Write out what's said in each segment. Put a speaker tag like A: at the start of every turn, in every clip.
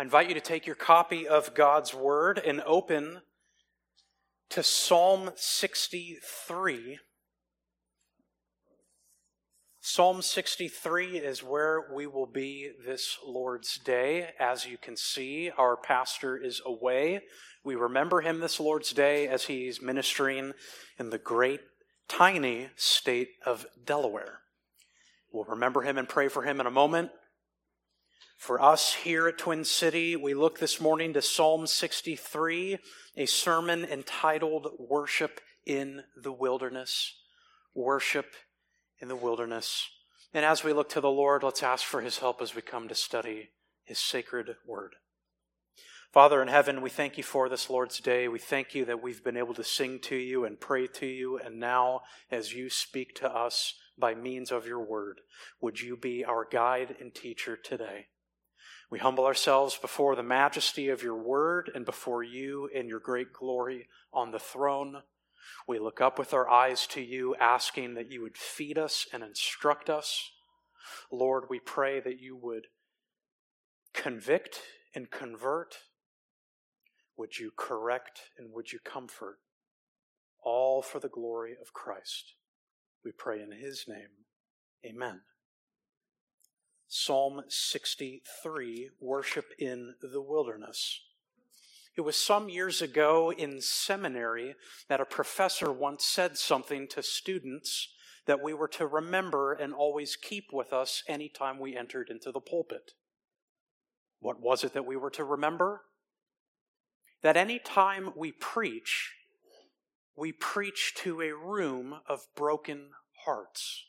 A: I invite you to take your copy of God's Word and open to Psalm 63. Psalm 63 is where we will be this Lord's Day. As you can see, our pastor is away. We remember him this Lord's Day as he's ministering in the great, tiny state of Delaware. We'll remember him and pray for him in a moment. For us here at Twin City, we look this morning to Psalm 63, a sermon entitled Worship in the Wilderness. Worship in the wilderness. And as we look to the Lord, let's ask for his help as we come to study his sacred word. Father in heaven, we thank you for this Lord's day. We thank you that we've been able to sing to you and pray to you. And now, as you speak to us by means of your word, would you be our guide and teacher today? We humble ourselves before the majesty of your word and before you in your great glory on the throne. We look up with our eyes to you, asking that you would feed us and instruct us. Lord, we pray that you would convict and convert would you correct and would you comfort? All for the glory of Christ. We pray in his name. Amen. Psalm 63 Worship in the Wilderness. It was some years ago in seminary that a professor once said something to students that we were to remember and always keep with us anytime we entered into the pulpit. What was it that we were to remember? that any time we preach, we preach to a room of broken hearts.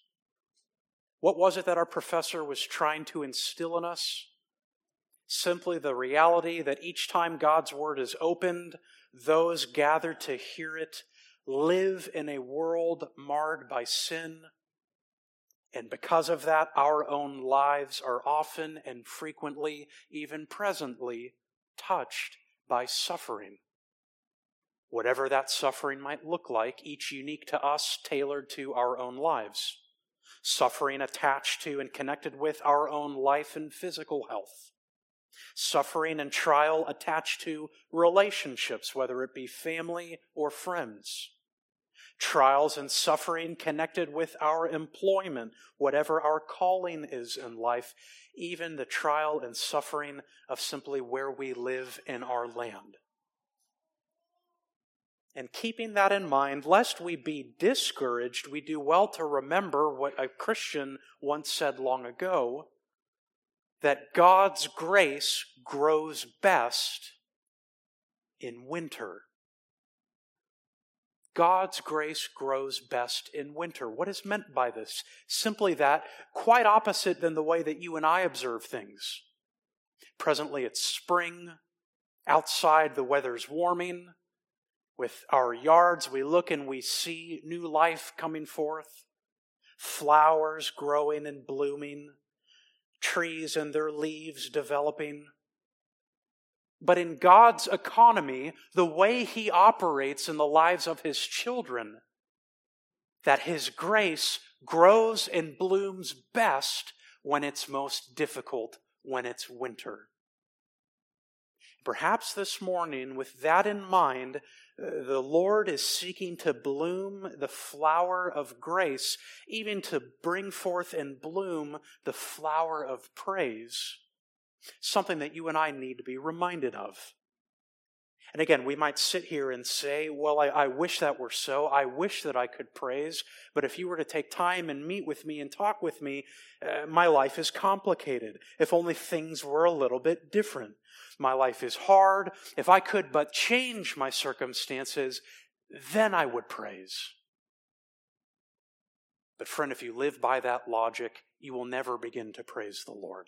A: What was it that our professor was trying to instill in us? Simply the reality that each time God's word is opened, those gathered to hear it live in a world marred by sin. And because of that, our own lives are often and frequently, even presently, touched by suffering. Whatever that suffering might look like, each unique to us, tailored to our own lives. Suffering attached to and connected with our own life and physical health. Suffering and trial attached to relationships, whether it be family or friends trials and suffering connected with our employment, whatever our calling is in life, even the trial and suffering of simply where we live in our land. And keeping that in mind, lest we be discouraged, we do well to remember what a Christian once said long ago that God's grace grows best in winter. God's grace grows best in winter. What is meant by this? Simply that, quite opposite than the way that you and I observe things. Presently it's spring. Outside the weather's warming. With our yards, we look and we see new life coming forth. Flowers growing and blooming. Trees and their leaves developing but in God's economy, the way He operates in the lives of His children, that His grace grows and blooms best when it's most difficult, when it's winter. Perhaps this morning, with that in mind, uh, the Lord is seeking to bloom the flower of grace, even to bring forth and bloom the flower of praise something that you and I need to be reminded of. And again, we might sit here and say, well, I, I, wish that were so. I wish that I could praise. But if you were to take time and meet with me and talk with me, uh, my life is complicated. If only things were a little bit different. My life is hard. If I could but change my circumstances, then I would praise. But friend, if you live by that logic, you will never begin to praise the Lord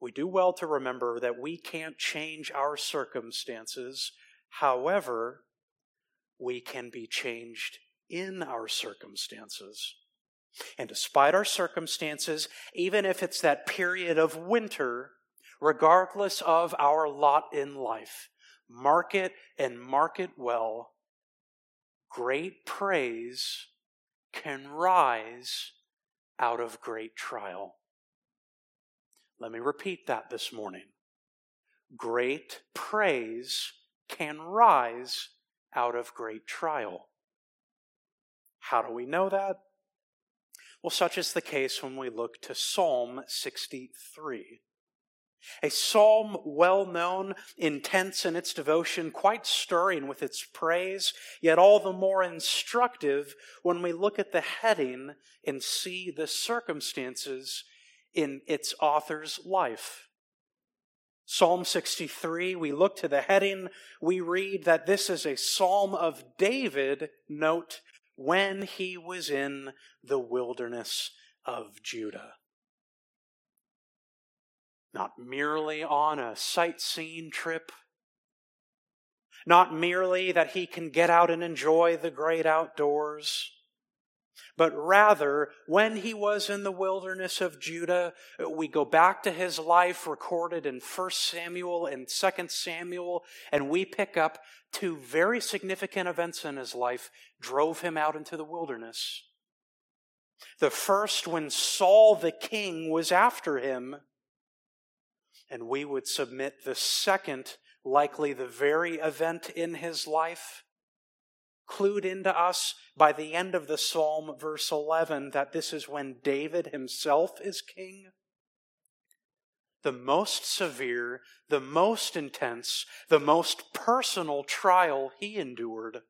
A: we do well to remember that we can't change our circumstances. However, we can be changed in our circumstances. And despite our circumstances, even if it's that period of winter, regardless of our lot in life, mark it and mark it well. Great praise can rise out of great trial. Let me repeat that this morning. great praise can rise out of great trial. How do we know that? Well, such is the case when we look to Psalm 63. A psalm well known, intense in its devotion, quite stirring with its praise, yet all the more instructive when we look at the heading and see the circumstances in its author's life. Psalm 63, we look to the heading, we read that this is a psalm of David, note, when he was in the wilderness of Judah. Not merely on a sightseeing trip, not merely that he can get out and enjoy the great outdoors, but rather when he was in the wilderness of Judah, we go back to his life recorded in 1 Samuel and 2 Samuel, and we pick up two very significant events in his life drove him out into the wilderness. The first, when Saul the king was after him, and we would submit the second, likely the very event in his life, clued into us by the end of the psalm, verse 11, that this is when David himself is king. The most severe, the most intense, the most personal trial he endured.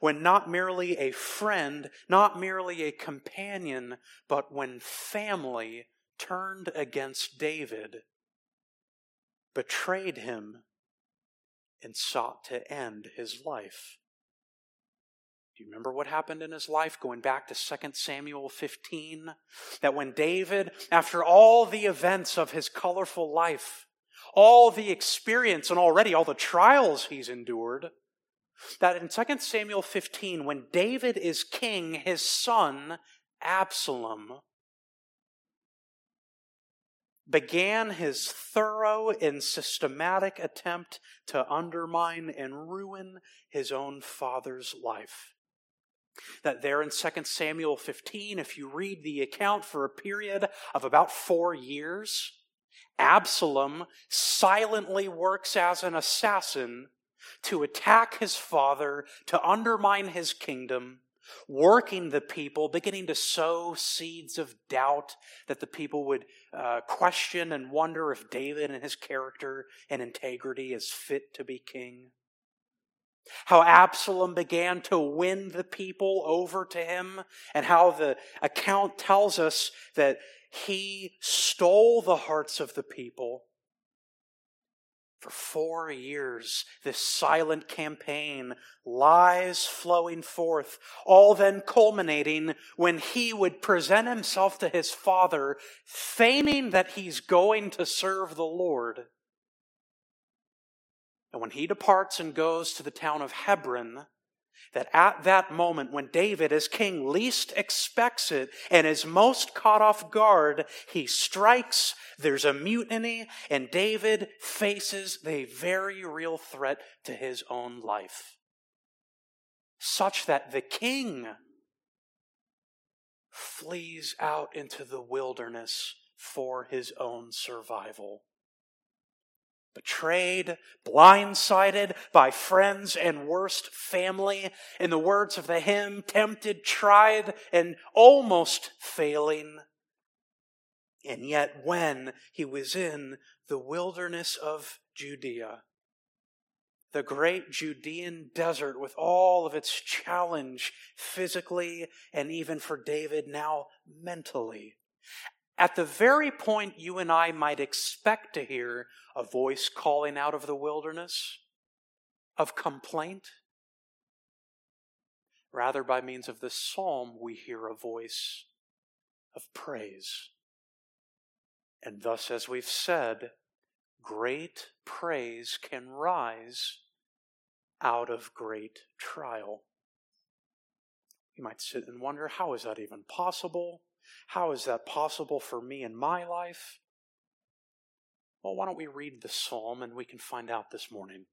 A: When not merely a friend, not merely a companion, but when family turned against David, betrayed him, and sought to end his life. Do you remember what happened in his life? Going back to 2 Samuel 15, that when David, after all the events of his colorful life, all the experience and already all the trials he's endured, that in 2 Samuel 15, when David is king, his son, Absalom, began his thorough and systematic attempt to undermine and ruin his own father's life. That there in 2 Samuel 15, if you read the account for a period of about four years, Absalom silently works as an assassin to attack his father, to undermine his kingdom, working the people, beginning to sow seeds of doubt that the people would uh, question and wonder if David and his character and integrity is fit to be king. How Absalom began to win the people over to him, and how the account tells us that he stole the hearts of the people for four years, this silent campaign, lies flowing forth, all then culminating when he would present himself to his father, feigning that he's going to serve the Lord. And when he departs and goes to the town of Hebron, that at that moment when David, as king, least expects it and is most caught off guard, he strikes, there's a mutiny, and David faces the very real threat to his own life. Such that the king flees out into the wilderness for his own survival betrayed, blindsided by friends and worst family. In the words of the hymn, tempted, tried, and almost failing. And yet, when he was in the wilderness of Judea, the great Judean desert with all of its challenge physically and even for David now mentally, at the very point you and I might expect to hear a voice calling out of the wilderness of complaint, rather by means of this psalm, we hear a voice of praise. And thus, as we've said, great praise can rise out of great trial. You might sit and wonder how is that even possible? How is that possible for me in my life? Well, why don't we read the psalm and we can find out this morning?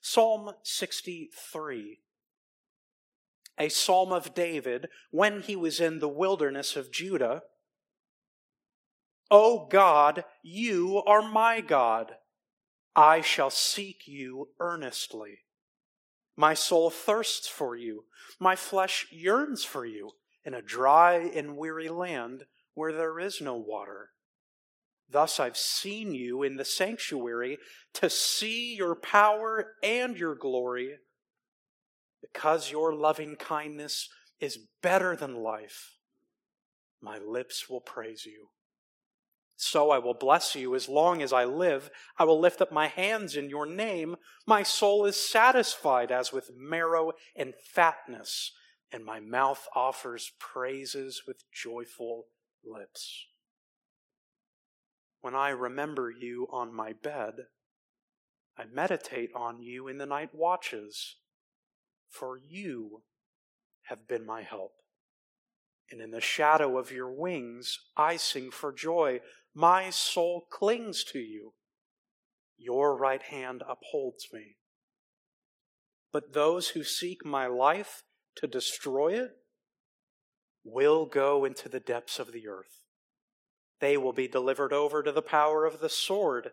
A: Psalm 63, a psalm of David when he was in the wilderness of Judah. O God, you are my God. I shall seek you earnestly. My soul thirsts for you. My flesh yearns for you in a dry and weary land where there is no water. Thus I've seen you in the sanctuary to see your power and your glory. Because your loving kindness is better than life, my lips will praise you. So I will bless you as long as I live. I will lift up my hands in your name. My soul is satisfied as with marrow and fatness, and my mouth offers praises with joyful lips. When I remember you on my bed, I meditate on you in the night watches, for you have been my help. And in the shadow of your wings, I sing for joy. My soul clings to you. Your right hand upholds me. But those who seek my life to destroy it will go into the depths of the earth. They will be delivered over to the power of the sword.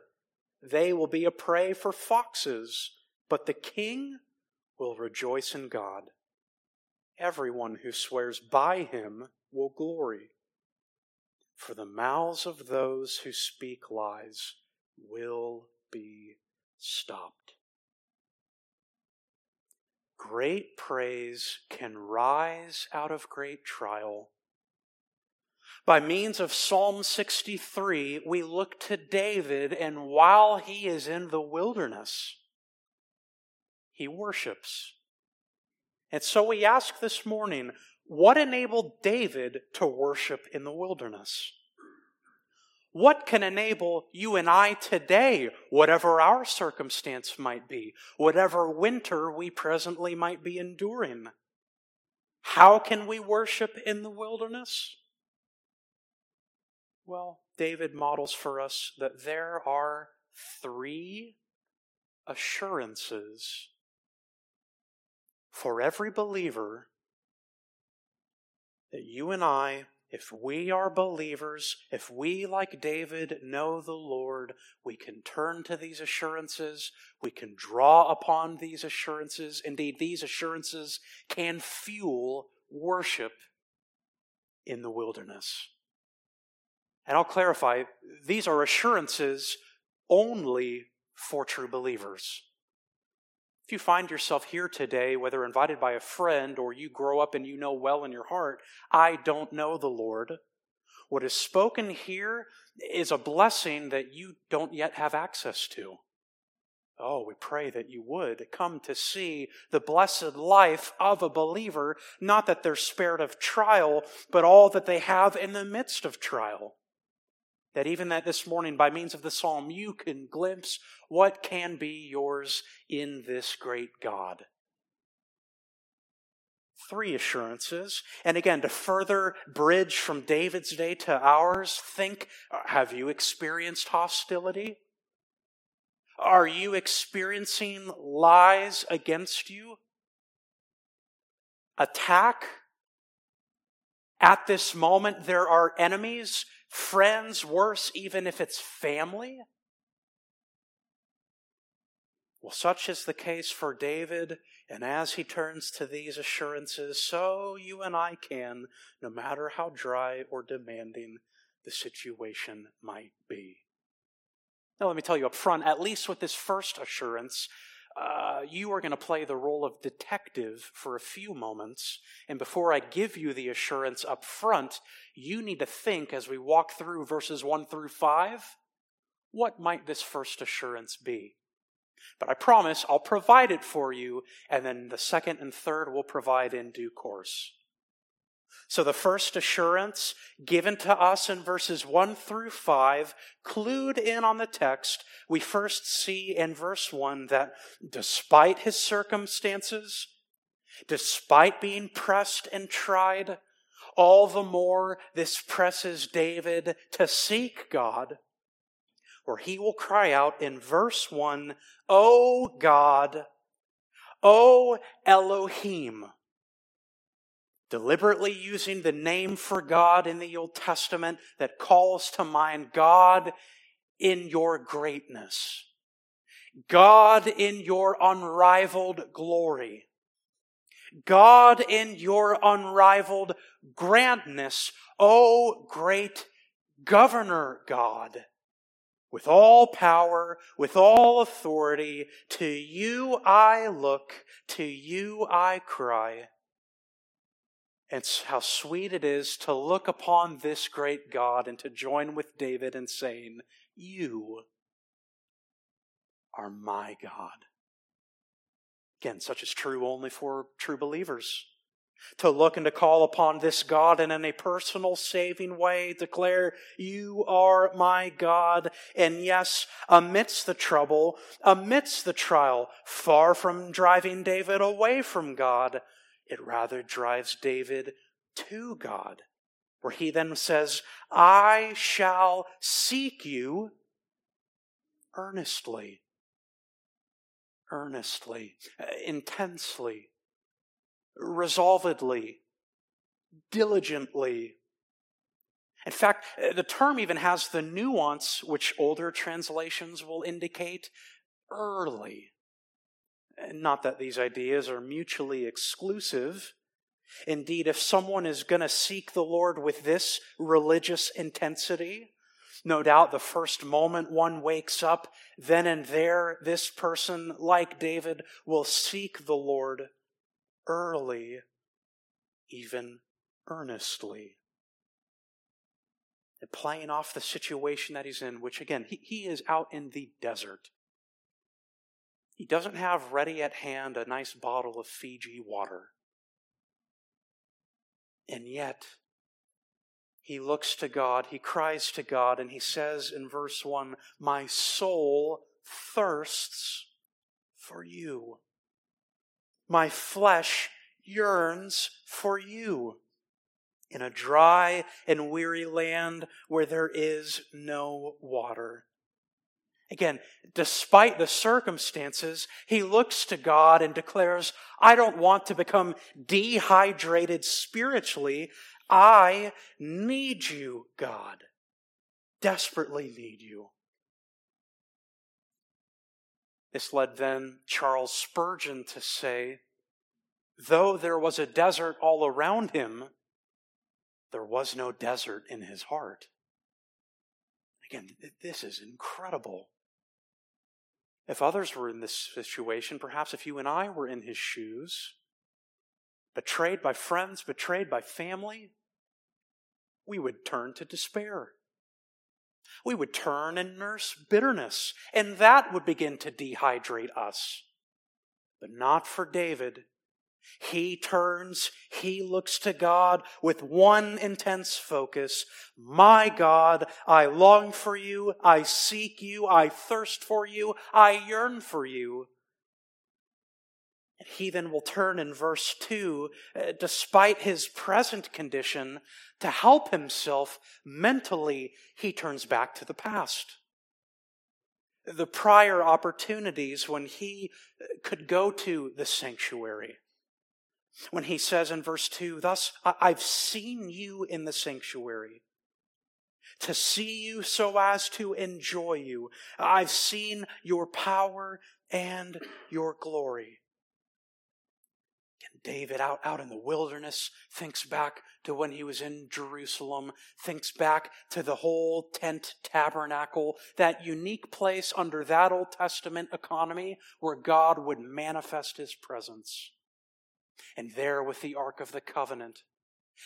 A: They will be a prey for foxes, but the king will rejoice in God. Everyone who swears by him will glory. For the mouths of those who speak lies will be stopped. Great praise can rise out of great trial. By means of Psalm 63, we look to David, and while he is in the wilderness, he worships. And so we ask this morning what enabled David to worship in the wilderness? What can enable you and I today, whatever our circumstance might be, whatever winter we presently might be enduring? How can we worship in the wilderness? Well, David models for us that there are three assurances for every believer that you and I, if we are believers, if we, like David, know the Lord, we can turn to these assurances, we can draw upon these assurances. Indeed, these assurances can fuel worship in the wilderness. And I'll clarify, these are assurances only for true believers. If you find yourself here today, whether invited by a friend or you grow up and you know well in your heart, I don't know the Lord, what is spoken here is a blessing that you don't yet have access to. Oh, we pray that you would come to see the blessed life of a believer, not that they're spared of trial, but all that they have in the midst of trial that even that this morning, by means of the psalm, you can glimpse what can be yours in this great God. Three assurances. And again, to further bridge from David's day to ours, think uh, have you experienced hostility? Are you experiencing lies against you? Attack? At this moment, there are enemies friends, worse, even if it's family? Well, such is the case for David, and as he turns to these assurances, so you and I can, no matter how dry or demanding the situation might be. Now, let me tell you up front, at least with this first assurance, uh, you are going to play the role of detective for a few moments. And before I give you the assurance up front, you need to think as we walk through verses 1 through 5 what might this first assurance be? But I promise I'll provide it for you, and then the second and third will provide in due course. So the first assurance given to us in verses 1 through 5, clued in on the text, we first see in verse 1 that despite his circumstances, despite being pressed and tried, all the more this presses David to seek God, where he will cry out in verse 1, O God, O Elohim deliberately using the name for God in the Old Testament that calls to mind God in your greatness, God in your unrivaled glory, God in your unrivaled grandness, O great governor God. With all power, with all authority, to you I look, to you I cry. It's how sweet it is to look upon this great God and to join with David in saying, You are my God. Again, such is true only for true believers. To look and to call upon this God and in a personal saving way declare, You are my God. And yes, amidst the trouble, amidst the trial, far from driving David away from God, it rather drives David to God, where he then says, I shall seek you earnestly, earnestly, uh, intensely, resolvedly, diligently. In fact, uh, the term even has the nuance which older translations will indicate early. Not that these ideas are mutually exclusive. Indeed, if someone is going to seek the Lord with this religious intensity, no doubt the first moment one wakes up, then and there, this person, like David, will seek the Lord early, even earnestly. And playing off the situation that he's in, which again, he, he is out in the desert. He doesn't have ready at hand a nice bottle of Fiji water. And yet, he looks to God, he cries to God, and he says in verse 1 My soul thirsts for you. My flesh yearns for you in a dry and weary land where there is no water. Again, despite the circumstances, he looks to God and declares, I don't want to become dehydrated spiritually. I need you, God. Desperately need you. This led then Charles Spurgeon to say, though there was a desert all around him, there was no desert in his heart. Again, this is incredible. If others were in this situation, perhaps if you and I were in his shoes, betrayed by friends, betrayed by family, we would turn to despair. We would turn and nurse bitterness, and that would begin to dehydrate us. But not for David. He turns, he looks to God with one intense focus. My God, I long for you, I seek you, I thirst for you, I yearn for you. He then will turn in verse 2, uh, despite his present condition, to help himself mentally, he turns back to the past. The prior opportunities when he uh, could go to the sanctuary when he says in verse 2, Thus I've seen you in the sanctuary, to see you so as to enjoy you. I've seen your power and your glory. And David, out, out in the wilderness, thinks back to when he was in Jerusalem, thinks back to the whole tent tabernacle, that unique place under that Old Testament economy where God would manifest his presence and there with the Ark of the Covenant,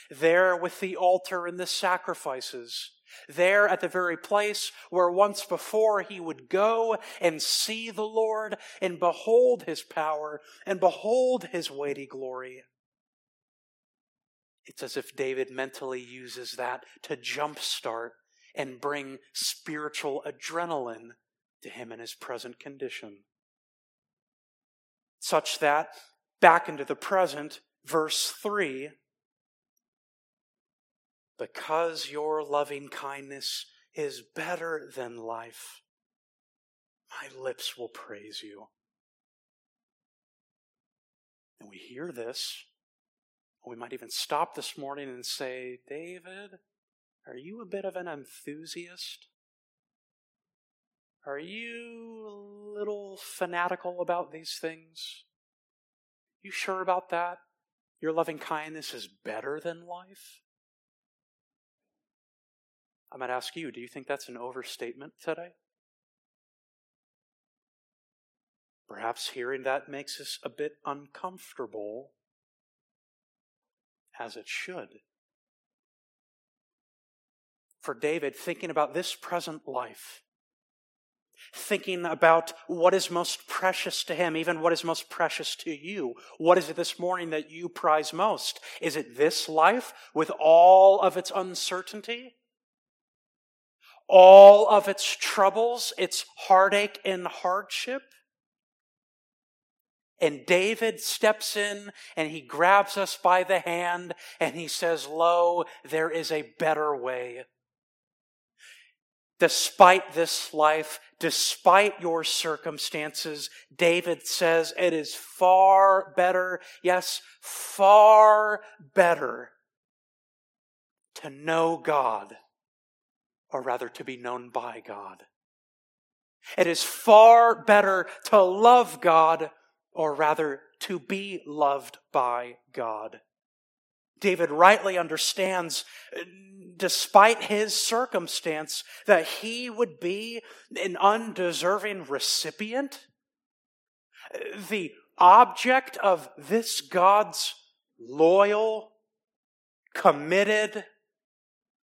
A: there with the altar and the sacrifices, there at the very place where once before he would go and see the Lord and behold his power and behold his weighty glory. It's as if David mentally uses that to jumpstart and bring spiritual adrenaline to him in his present condition. Such that back into the present, verse 3 Because your loving kindness is better than life, my lips will praise you. And we hear this We might even stop this morning and say, David, are you a bit of an enthusiast? Are you a little fanatical about these things? You sure about that? Your loving kindness is better than life? I might ask you, do you think that's an overstatement today? Perhaps hearing that makes us a bit uncomfortable, as it should. For David, thinking about this present life, thinking about what is most precious to him, even what is most precious to you. What is it this morning that you prize most? Is it this life with all of its uncertainty? All of its troubles, its heartache and hardship? And David steps in and he grabs us by the hand and he says, Lo, there is a better way. Despite this life, despite your circumstances, David says it is far better, yes, far better to know God, or rather to be known by God. It is far better to love God or rather to be loved by God. David rightly understands, despite his circumstance, that he would be an undeserving recipient, the object of this God's loyal, committed,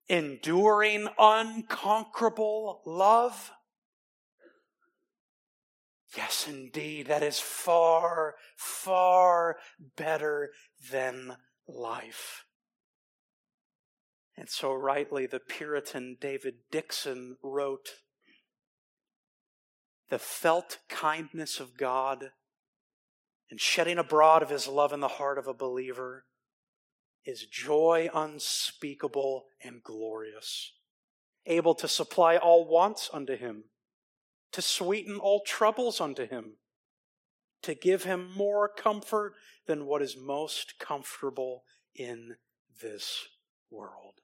A: enduring, unconquerable love. Yes, indeed, that is far, far better than life. And so, rightly, the Puritan David Dickson wrote The felt kindness of God and shedding abroad of his love in the heart of a believer is joy unspeakable and glorious, able to supply all wants unto him to sweeten all troubles unto him, to give him more comfort than what is most comfortable in this world.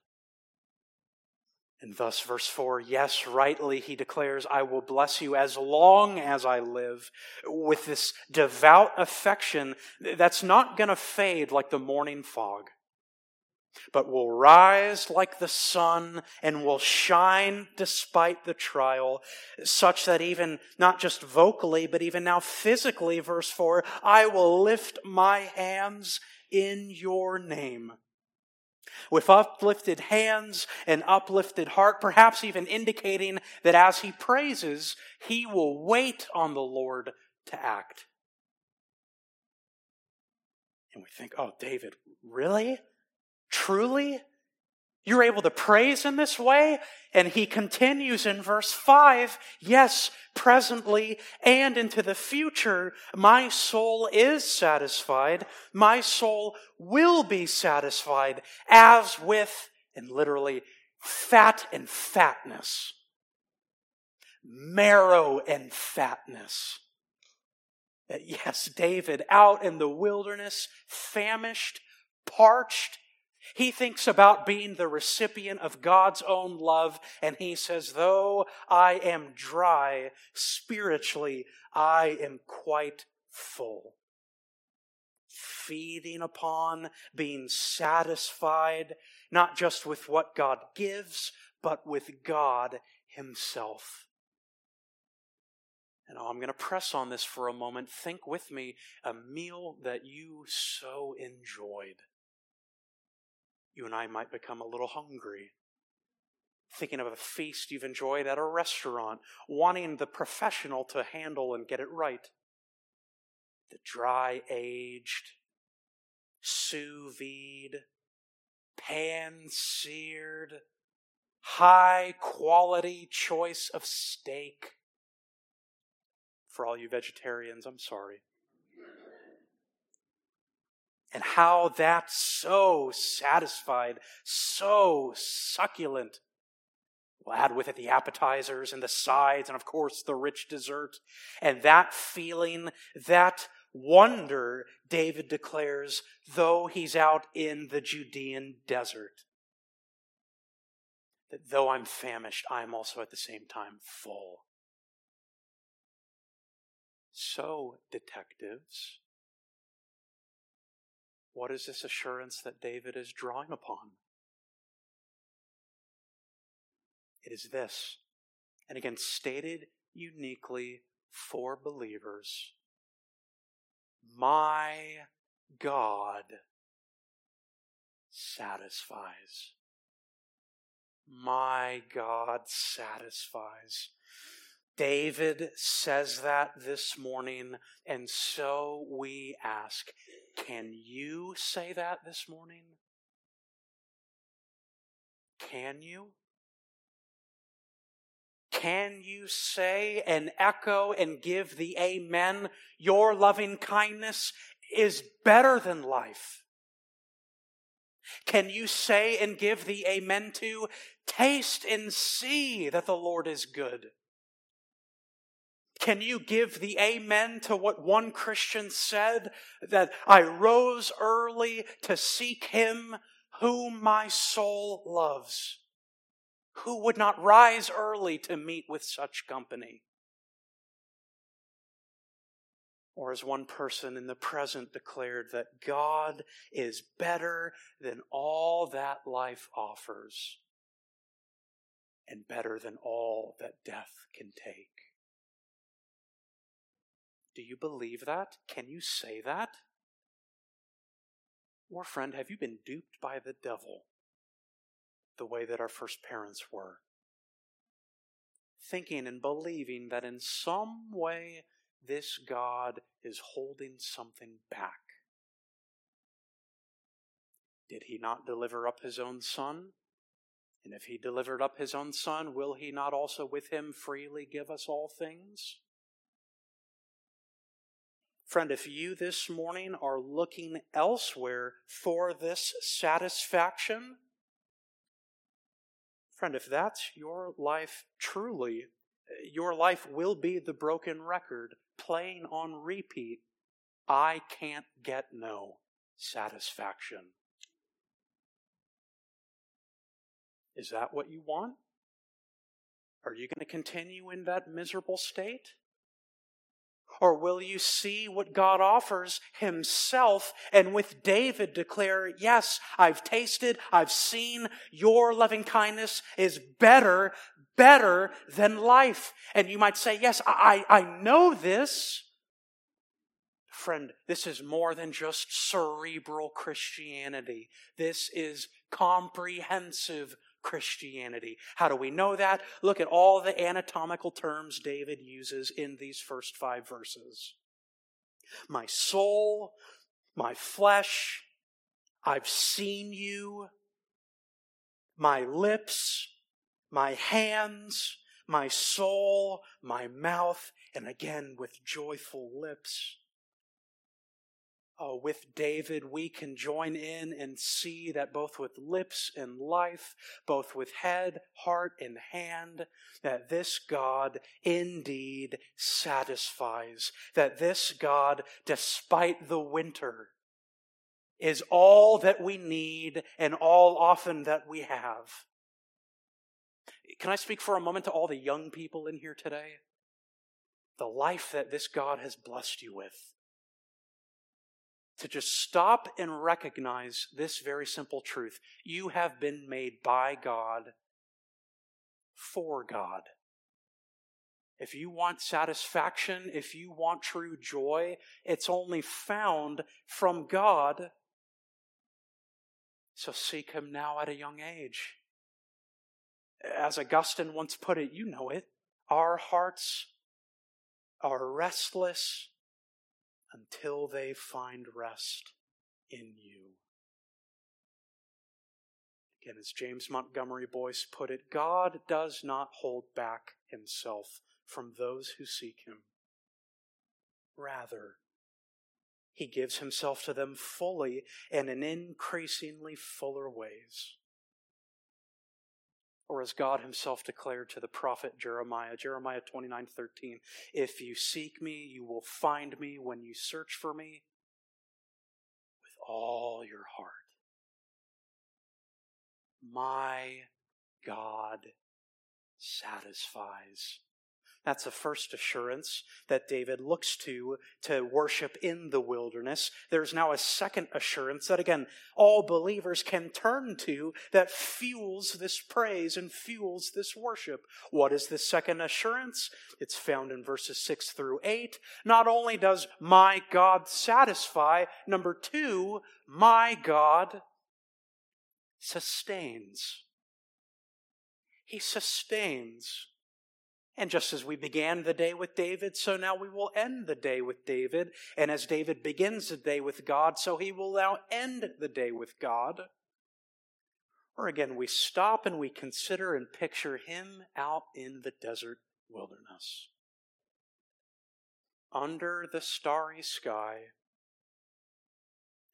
A: And thus, verse 4 yes, rightly, he declares, I will bless you as long as I live, with this devout affection that's not going to fade like the morning fog but will rise like the sun and will shine despite the trial, such that even not just vocally, but even now physically, verse 4, I will lift my hands in your name. With uplifted hands and uplifted heart, perhaps even indicating that as he praises, he will wait on the Lord to act. And we think, oh, David, really? Truly? You're able to praise in this way? And he continues in verse 5 Yes, presently and into the future, my soul is satisfied. My soul will be satisfied as with, and literally, fat and fatness, marrow and fatness. Yes, David out in the wilderness, famished, parched, he thinks about being the recipient of God's own love, and he says, Though I am dry spiritually, I am quite full. Feeding upon, being satisfied, not just with what God gives, but with God Himself. And oh, I'm going to press on this for a moment. Think with me a meal that you so enjoyed you and I might become a little hungry. Thinking of a feast you've enjoyed at a restaurant, wanting the professional to handle and get it right. The dry aged, sous vide, pan seared, high quality choice of steak. For all you vegetarians, I'm sorry and how that so satisfied, so succulent. We'll add with it the appetizers and the sides, and of course the rich dessert. And that feeling, that wonder, David declares, though he's out in the Judean desert. That though I'm famished, I'm also at the same time full. So, detectives, what is this assurance that David is drawing upon? It is this, and again, stated uniquely for believers My God satisfies. My God satisfies. David says that this morning, and so we ask can you say that this morning? Can you? Can you say and echo and give the amen? Your loving kindness is better than life. Can you say and give the amen to taste and see that the Lord is good? Can you give the amen to what one Christian said that I rose early to seek him whom my soul loves? Who would not rise early to meet with such company? Or as one person in the present declared that God is better than all that life offers and better than all that death can take. Do you believe that? Can you say that? Or, friend, have you been duped by the devil the way that our first parents were? Thinking and believing that in some way this God is holding something back. Did he not deliver up his own son? And if he delivered up his own son, will he not also with him freely give us all things? Friend, if you this morning are looking elsewhere for this satisfaction, friend, if that's your life truly, your life will be the broken record playing on repeat. I can't get no satisfaction. Is that what you want? Are you going to continue in that miserable state? Or will you see what God offers Himself and with David declare, Yes, I've tasted, I've seen, your loving kindness is better, better than life. And you might say, Yes, I, I know this. Friend, this is more than just cerebral Christianity. This is comprehensive Christianity. How do we know that? Look at all the anatomical terms David uses in these first five verses. My soul, my flesh, I've seen you, my lips, my hands, my soul, my mouth, and again with joyful lips uh, with David, we can join in and see that both with lips and life, both with head, heart, and hand, that this God indeed satisfies. That this God, despite the winter, is all that we need and all often that we have. Can I speak for a moment to all the young people in here today? The life that this God has blessed you with to just stop and recognize this very simple truth. You have been made by God for God. If you want satisfaction, if you want true joy, it's only found from God. So seek Him now at a young age. As Augustine once put it, you know it. Our hearts are restless until they find rest in you. Again, as James Montgomery Boice put it, God does not hold back himself from those who seek him. Rather, he gives himself to them fully and in increasingly fuller ways. Or as God himself declared to the prophet Jeremiah, Jeremiah 29 13, if you seek me, you will find me when you search for me with all your heart. My God satisfies that's the first assurance that David looks to to worship in the wilderness. There's now a second assurance that again, all believers can turn to that fuels this praise and fuels this worship. What is the second assurance? It's found in verses six through eight. Not only does my God satisfy, number two, my God sustains. He sustains. And just as we began the day with David, so now we will end the day with David. And as David begins the day with God, so he will now end the day with God. Or again, we stop and we consider and picture him out in the desert wilderness. Under the starry sky.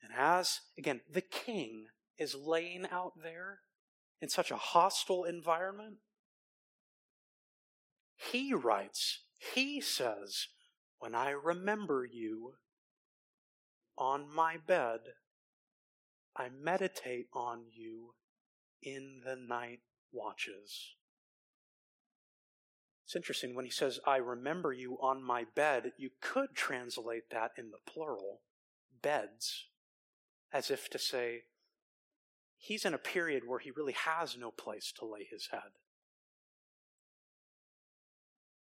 A: And as, again, the king is laying out there in such a hostile environment, he writes, He says, When I remember you on my bed, I meditate on you in the night watches. It's interesting when he says, I remember you on my bed, you could translate that in the plural, beds, as if to say, he's in a period where he really has no place to lay his head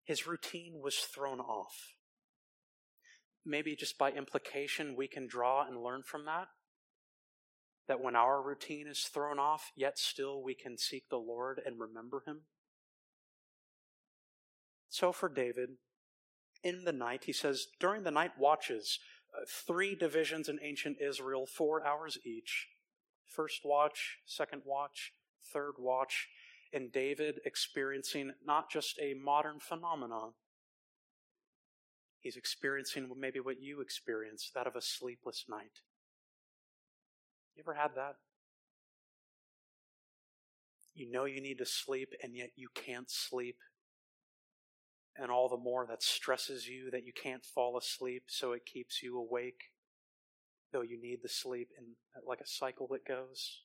A: his routine was thrown off. Maybe just by implication, we can draw and learn from that. That when our routine is thrown off, yet still we can seek the Lord and remember Him. So for David, in the night, he says, during the night watches, uh, three divisions in ancient Israel, four hours each. First watch, second watch, third watch, and David experiencing not just a modern phenomenon, he's experiencing maybe what you experience that of a sleepless night. You ever had that? You know you need to sleep, and yet you can't sleep. And all the more that stresses you that you can't fall asleep, so it keeps you awake, though you need the sleep, and uh, like a cycle that goes.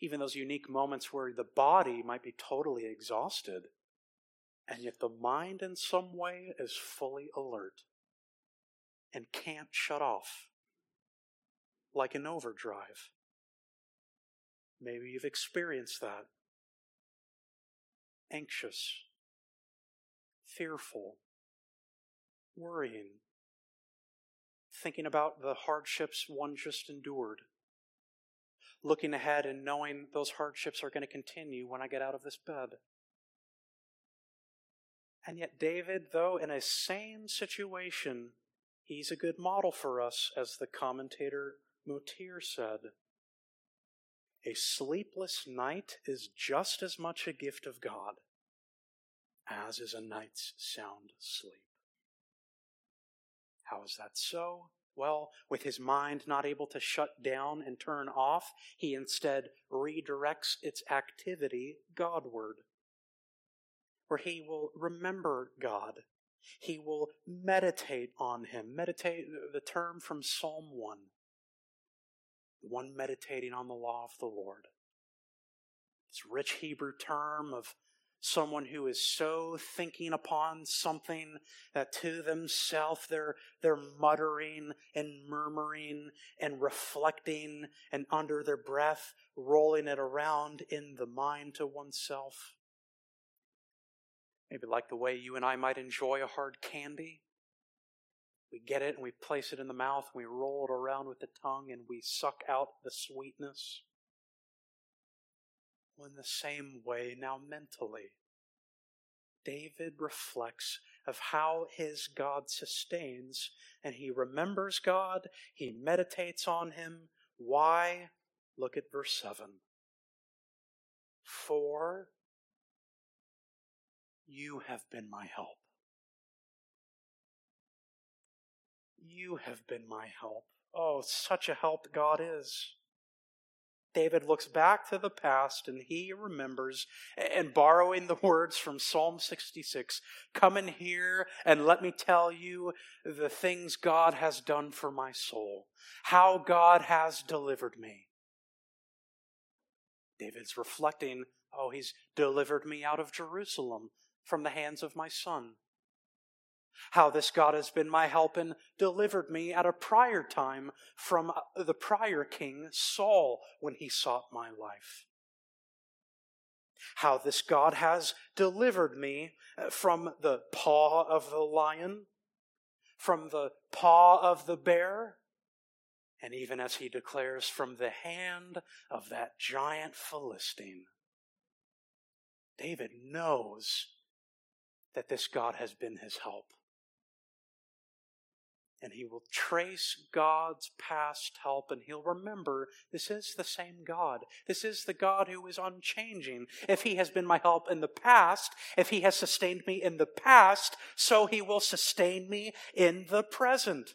A: Even those unique moments where the body might be totally exhausted, and yet the mind in some way is fully alert and can't shut off like an overdrive. Maybe you've experienced that. Anxious, fearful, worrying, thinking about the hardships one just endured looking ahead and knowing those hardships are going to continue when I get out of this bed. And yet, David, though in a sane situation, he's a good model for us, as the commentator Motyer said. A sleepless night is just as much a gift of God as is a night's sound sleep. How is that so? Well, with his mind not able to shut down and turn off, he instead redirects its activity Godward, where he will remember God. He will meditate on him. Meditate, the term from Psalm 1. The one meditating on the law of the Lord. This rich Hebrew term of someone who is so thinking upon something that to themselves they're, they're muttering and murmuring and reflecting and under their breath rolling it around in the mind to oneself. Maybe like the way you and I might enjoy a hard candy. We get it and we place it in the mouth and we roll it around with the tongue and we suck out the sweetness. Well, in the same way, now mentally, David reflects of how his God sustains, and he remembers God, he meditates on him. Why? Look at verse 7. For you have been my help. You have been my help. Oh, such a help God is. David looks back to the past and he remembers, and borrowing the words from Psalm 66, come in here and let me tell you the things God has done for my soul, how God has delivered me. David's reflecting, oh, he's delivered me out of Jerusalem from the hands of my son how this God has been my help and delivered me at a prior time from uh, the prior king Saul when he sought my life. How this God has delivered me uh, from the paw of the lion, from the paw of the bear, and even as he declares, from the hand of that giant Philistine. David knows that this God has been his help and he will trace God's past help and he'll remember this is the same God. This is the God who is unchanging. If he has been my help in the past, if he has sustained me in the past, so he will sustain me in the present.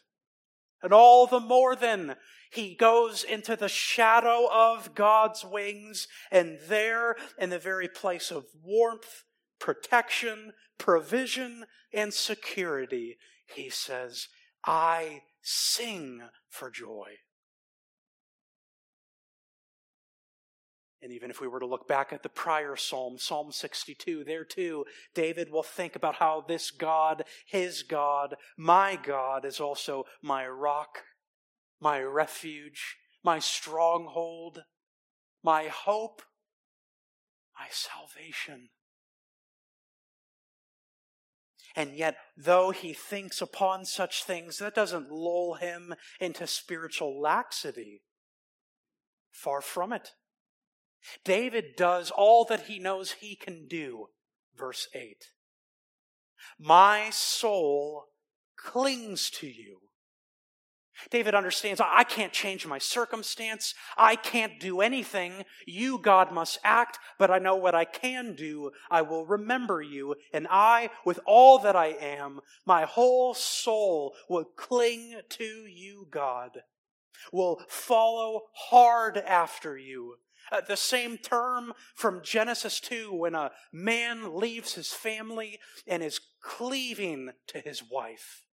A: And all the more then, he goes into the shadow of God's wings, and there, in the very place of warmth, protection, provision, and security, he says, I sing for joy. And even if we were to look back at the prior psalm, Psalm 62, there too, David will think about how this God, his God, my God, is also my rock, my refuge, my stronghold, my hope, my salvation. And yet, though he thinks upon such things, that doesn't lull him into spiritual laxity. Far from it. David does all that he knows he can do. Verse 8. My soul clings to you. David understands, I can't change my circumstance. I can't do anything. You, God, must act, but I know what I can do. I will remember you, and I, with all that I am, my whole soul will cling to you, God, will follow hard after you. Uh, the same term from Genesis 2 when a man leaves his family and is cleaving to his wife,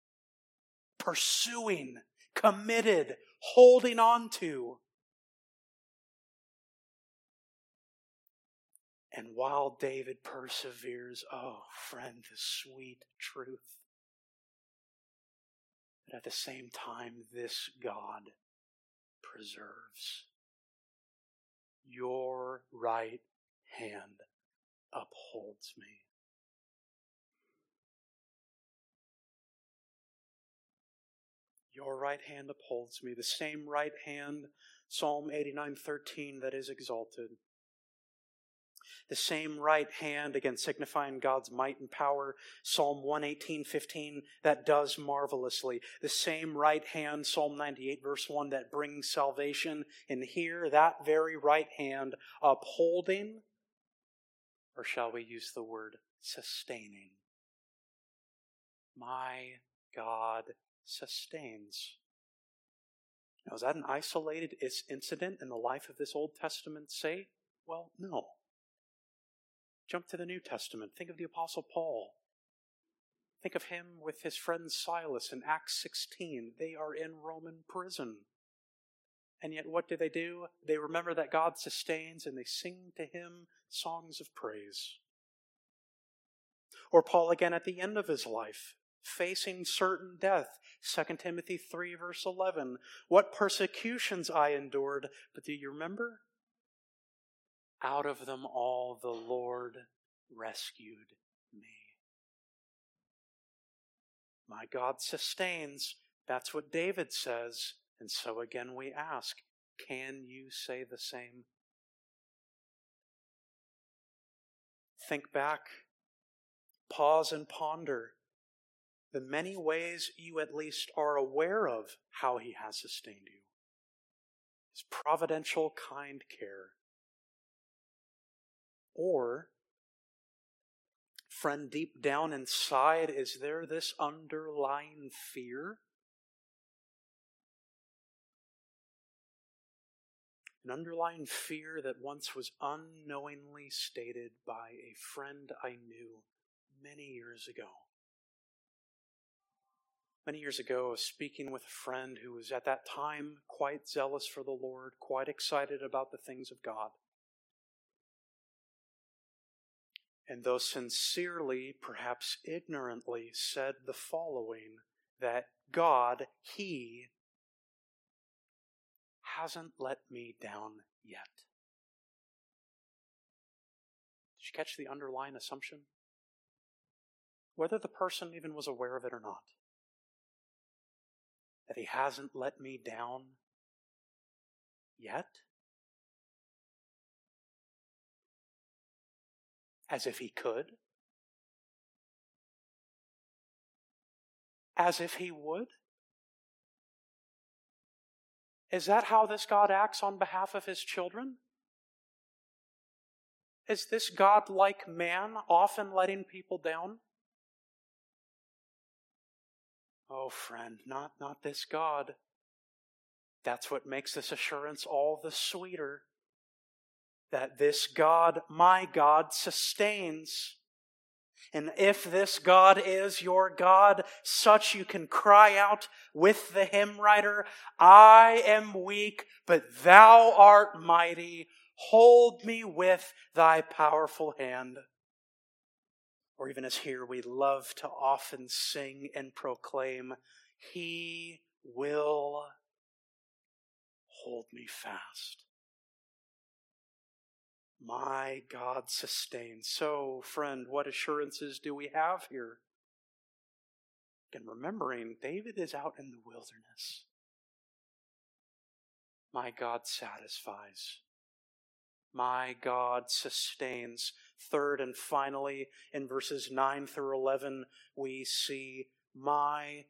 A: pursuing committed, holding on to. And while David perseveres, oh, friend, the sweet truth. But at the same time, this God preserves. Your right hand upholds me. Your right hand upholds me, the same right hand, Psalm 89:13 that is exalted. The same right hand, again signifying God's might and power, Psalm 118:15 that does marvelously. The same right hand, Psalm 98 verse 1 that brings salvation, and here that very right hand upholding or shall we use the word sustaining? My God sustains. Now, is that an isolated incident in the life of this Old Testament saint? Well, no. Jump to the New Testament. Think of the Apostle Paul. Think of him with his friend Silas in Acts 16. They are in Roman prison. And yet, what do they do? They remember that God sustains and they sing to him songs of praise. Or Paul again at the end of his life facing certain death. 2 Timothy 3, verse 11. What persecutions I endured, but do you remember? Out of them all the Lord rescued me. My God sustains. That's what David says. And so again we ask, can you say the same? Think back, pause and ponder the many ways you at least are aware of how He has sustained you. His providential, kind care. Or, friend, deep down inside, is there this underlying fear? an underlying fear that once was unknowingly stated by a friend I knew many years ago. Many years ago, was speaking with a friend who was at that time quite zealous for the Lord, quite excited about the things of God. And though sincerely, perhaps ignorantly, said the following that God, He, hasn't let me down yet. Did you catch the underlying assumption? Whether the person even was aware of it or not. That he hasn't let me down yet? As if he could? As if he would? Is that how this God acts on behalf of his children? Is this God like man, often letting people down? Oh, friend, not, not this God. That's what makes this assurance all the sweeter. That this God, my God, sustains. And if this God is your God, such you can cry out with the hymn writer, I am weak, but thou art mighty. Hold me with thy powerful hand. Or even as here, we love to often sing and proclaim, He will hold me fast my God sustains. So, friend, what assurances do we have here? And remembering, David is out in the wilderness. My God satisfies. My God sustains. Third and finally, in verses 9 through 11, we see, My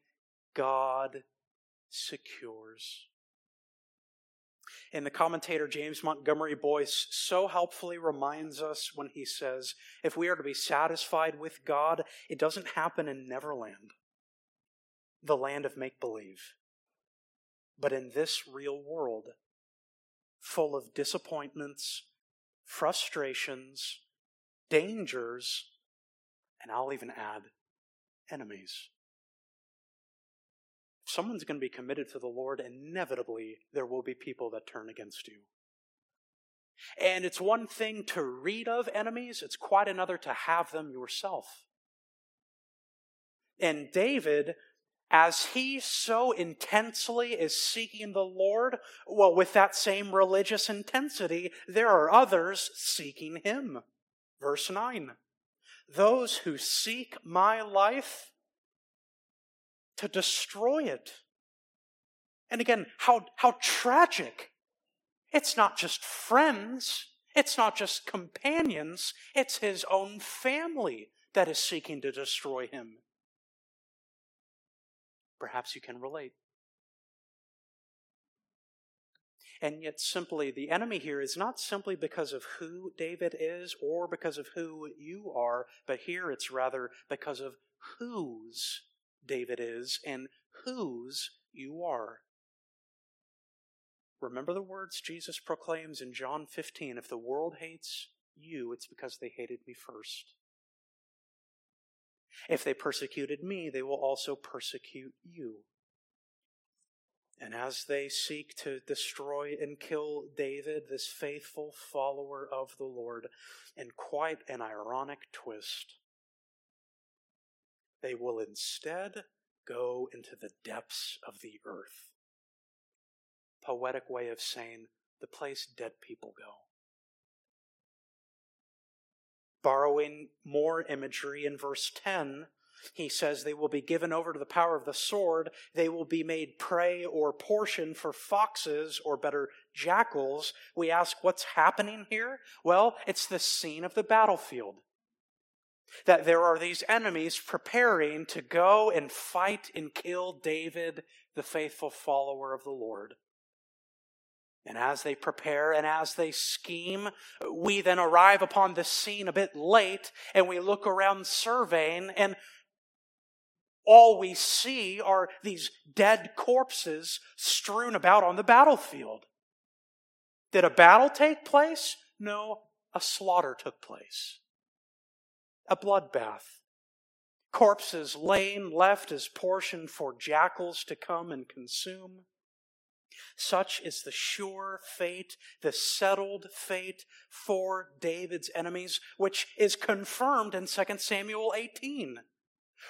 A: God secures. And the commentator James Montgomery Boice so helpfully reminds us when he says, if we are to be satisfied with God, it doesn't happen in Neverland, the land of make believe, but in this real world, full of disappointments, frustrations, dangers, and I'll even add enemies someone's going to be committed to the Lord, inevitably there will be people that turn against you. And it's one thing to read of enemies, it's quite another to have them yourself. And David, as he so intensely is seeking the Lord, well, with that same religious intensity, there are others seeking him. Verse 9 Those who seek my life to destroy it. And again, how, how tragic. It's not just friends, it's not just companions, it's his own family that is seeking to destroy him. Perhaps you can relate. And yet, simply, the enemy here is not simply because of who David is or because of who you are, but here it's rather because of whose David is and whose you are. Remember the words Jesus proclaims in John 15 if the world hates you, it's because they hated me first. If they persecuted me, they will also persecute you. And as they seek to destroy and kill David, this faithful follower of the Lord, in quite an ironic twist, they will instead go into the depths of the earth. Poetic way of saying the place dead people go. Borrowing more imagery in verse 10, he says they will be given over to the power of the sword. They will be made prey or portion for foxes, or better, jackals. We ask, what's happening here? Well, it's the scene of the battlefield that there are these enemies preparing to go and fight and kill David, the faithful follower of the Lord. And as they prepare and as they scheme, we then arrive upon the scene a bit late and we look around surveying and all we see are these dead corpses strewn about on the battlefield. Did a battle take place? No, a slaughter took place. A bloodbath. Corpses laid left as portion for jackals to come and consume. Such is the sure fate, the settled fate for David's enemies, which is confirmed in 2 Samuel 18.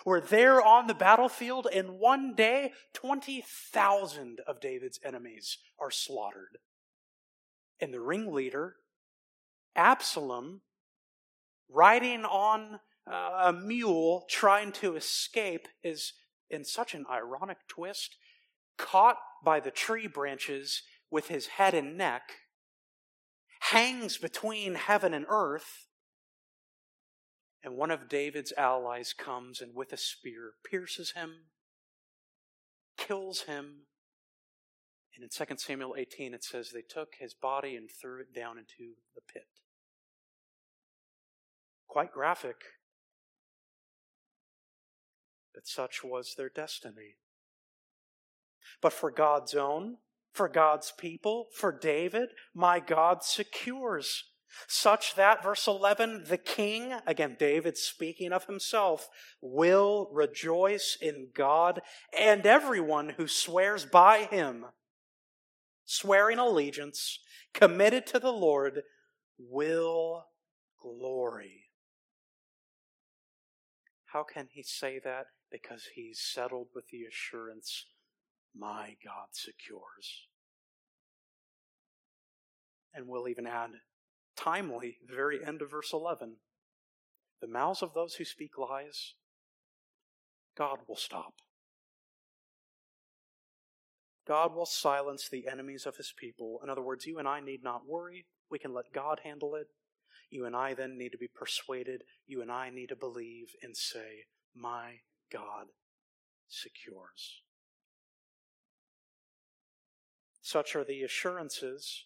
A: Where there on the battlefield, and one day, 20,000 of David's enemies are slaughtered. And the ringleader, Absalom, riding on uh, a mule trying to escape, is in such an ironic twist caught by the tree branches with his head and neck, hangs between heaven and earth, and one of David's allies comes and with a spear pierces him, kills him. And in 2 Samuel 18, it says they took his body and threw it down into the pit. Quite graphic, but such was their destiny but for God's own, for God's people, for David, my God secures. Such that, verse 11, the king, again, David speaking of himself, will rejoice in God and everyone who swears by him, swearing allegiance, committed to the Lord, will glory. How can he say that? Because he's settled with the assurance my God secures. And we'll even add timely, the very end of verse 11 the mouths of those who speak lies, God will stop. God will silence the enemies of his people. In other words, you and I need not worry. We can let God handle it. You and I then need to be persuaded. You and I need to believe and say, My God secures. Such are the assurances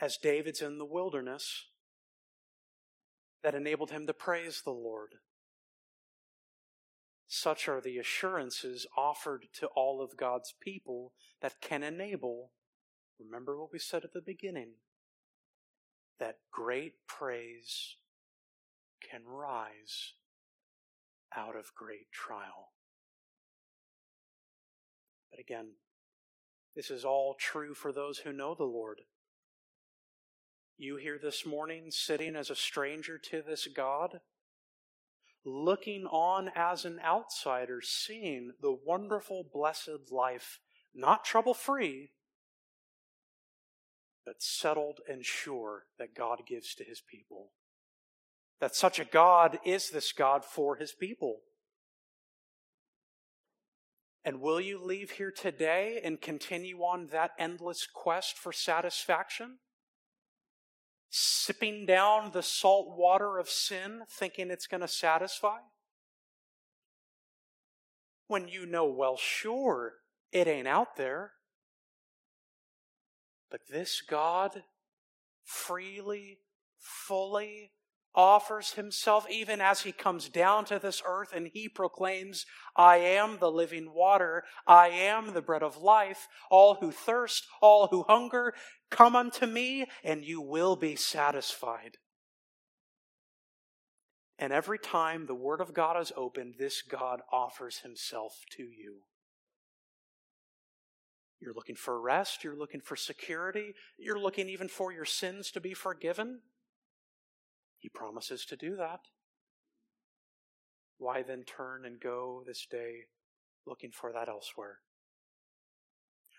A: as David's in the wilderness that enabled him to praise the Lord. Such are the assurances offered to all of God's people that can enable, remember what we said at the beginning, that great praise can rise out of great trial. But again, this is all true for those who know the Lord. You here this morning, sitting as a stranger to this God, looking on as an outsider, seeing the wonderful, blessed life, not trouble free, but settled and sure that God gives to his people. That such a God is this God for his people. And will you leave here today and continue on that endless quest for satisfaction? Sipping down the salt water of sin, thinking it's going to satisfy? When you know well, sure, it ain't out there. But this God freely, fully, offers himself even as he comes down to this earth and he proclaims, I am the living water. I am the bread of life. All who thirst, all who hunger, come unto me and you will be satisfied. And every time the word of God is opened, this God offers himself to you. You're looking for rest. You're looking for security. You're looking even for your sins to be forgiven. He promises to do that. Why then turn and go this day looking for that elsewhere?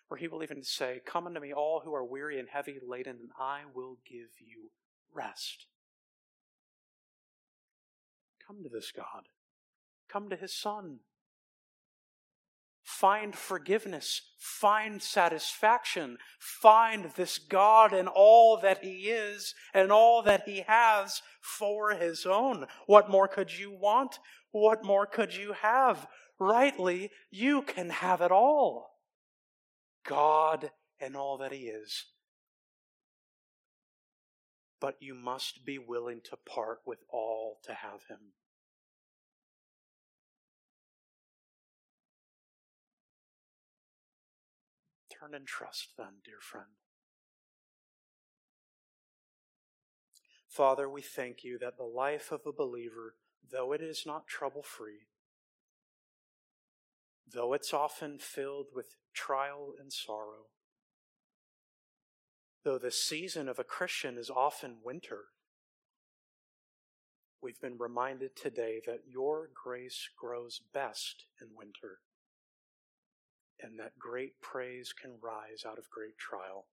A: Or he will even say, Come unto me, all who are weary and heavy laden, and I will give you rest. Come to this God. Come to his Son. Find forgiveness. Find satisfaction. Find this God and all that He is and all that He has for His own. What more could you want? What more could you have? Rightly, you can have it all. God and all that He is. But you must be willing to part with all to have Him. Turn and trust then, dear friend. Father, we thank you that the life of a believer, though it is not trouble free, though it's often filled with trial and sorrow, though the season of a Christian is often winter, we've been reminded today that your grace grows best in winter and that great praise can rise out of great trial.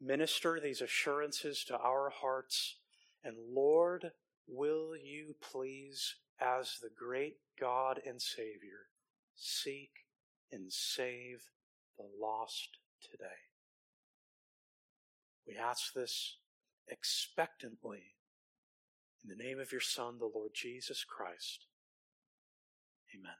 A: Minister these assurances to our hearts, and Lord, will you please, as the great God and Savior, seek and save the lost today? We ask this expectantly in the name of your Son, the Lord Jesus Christ. Amen.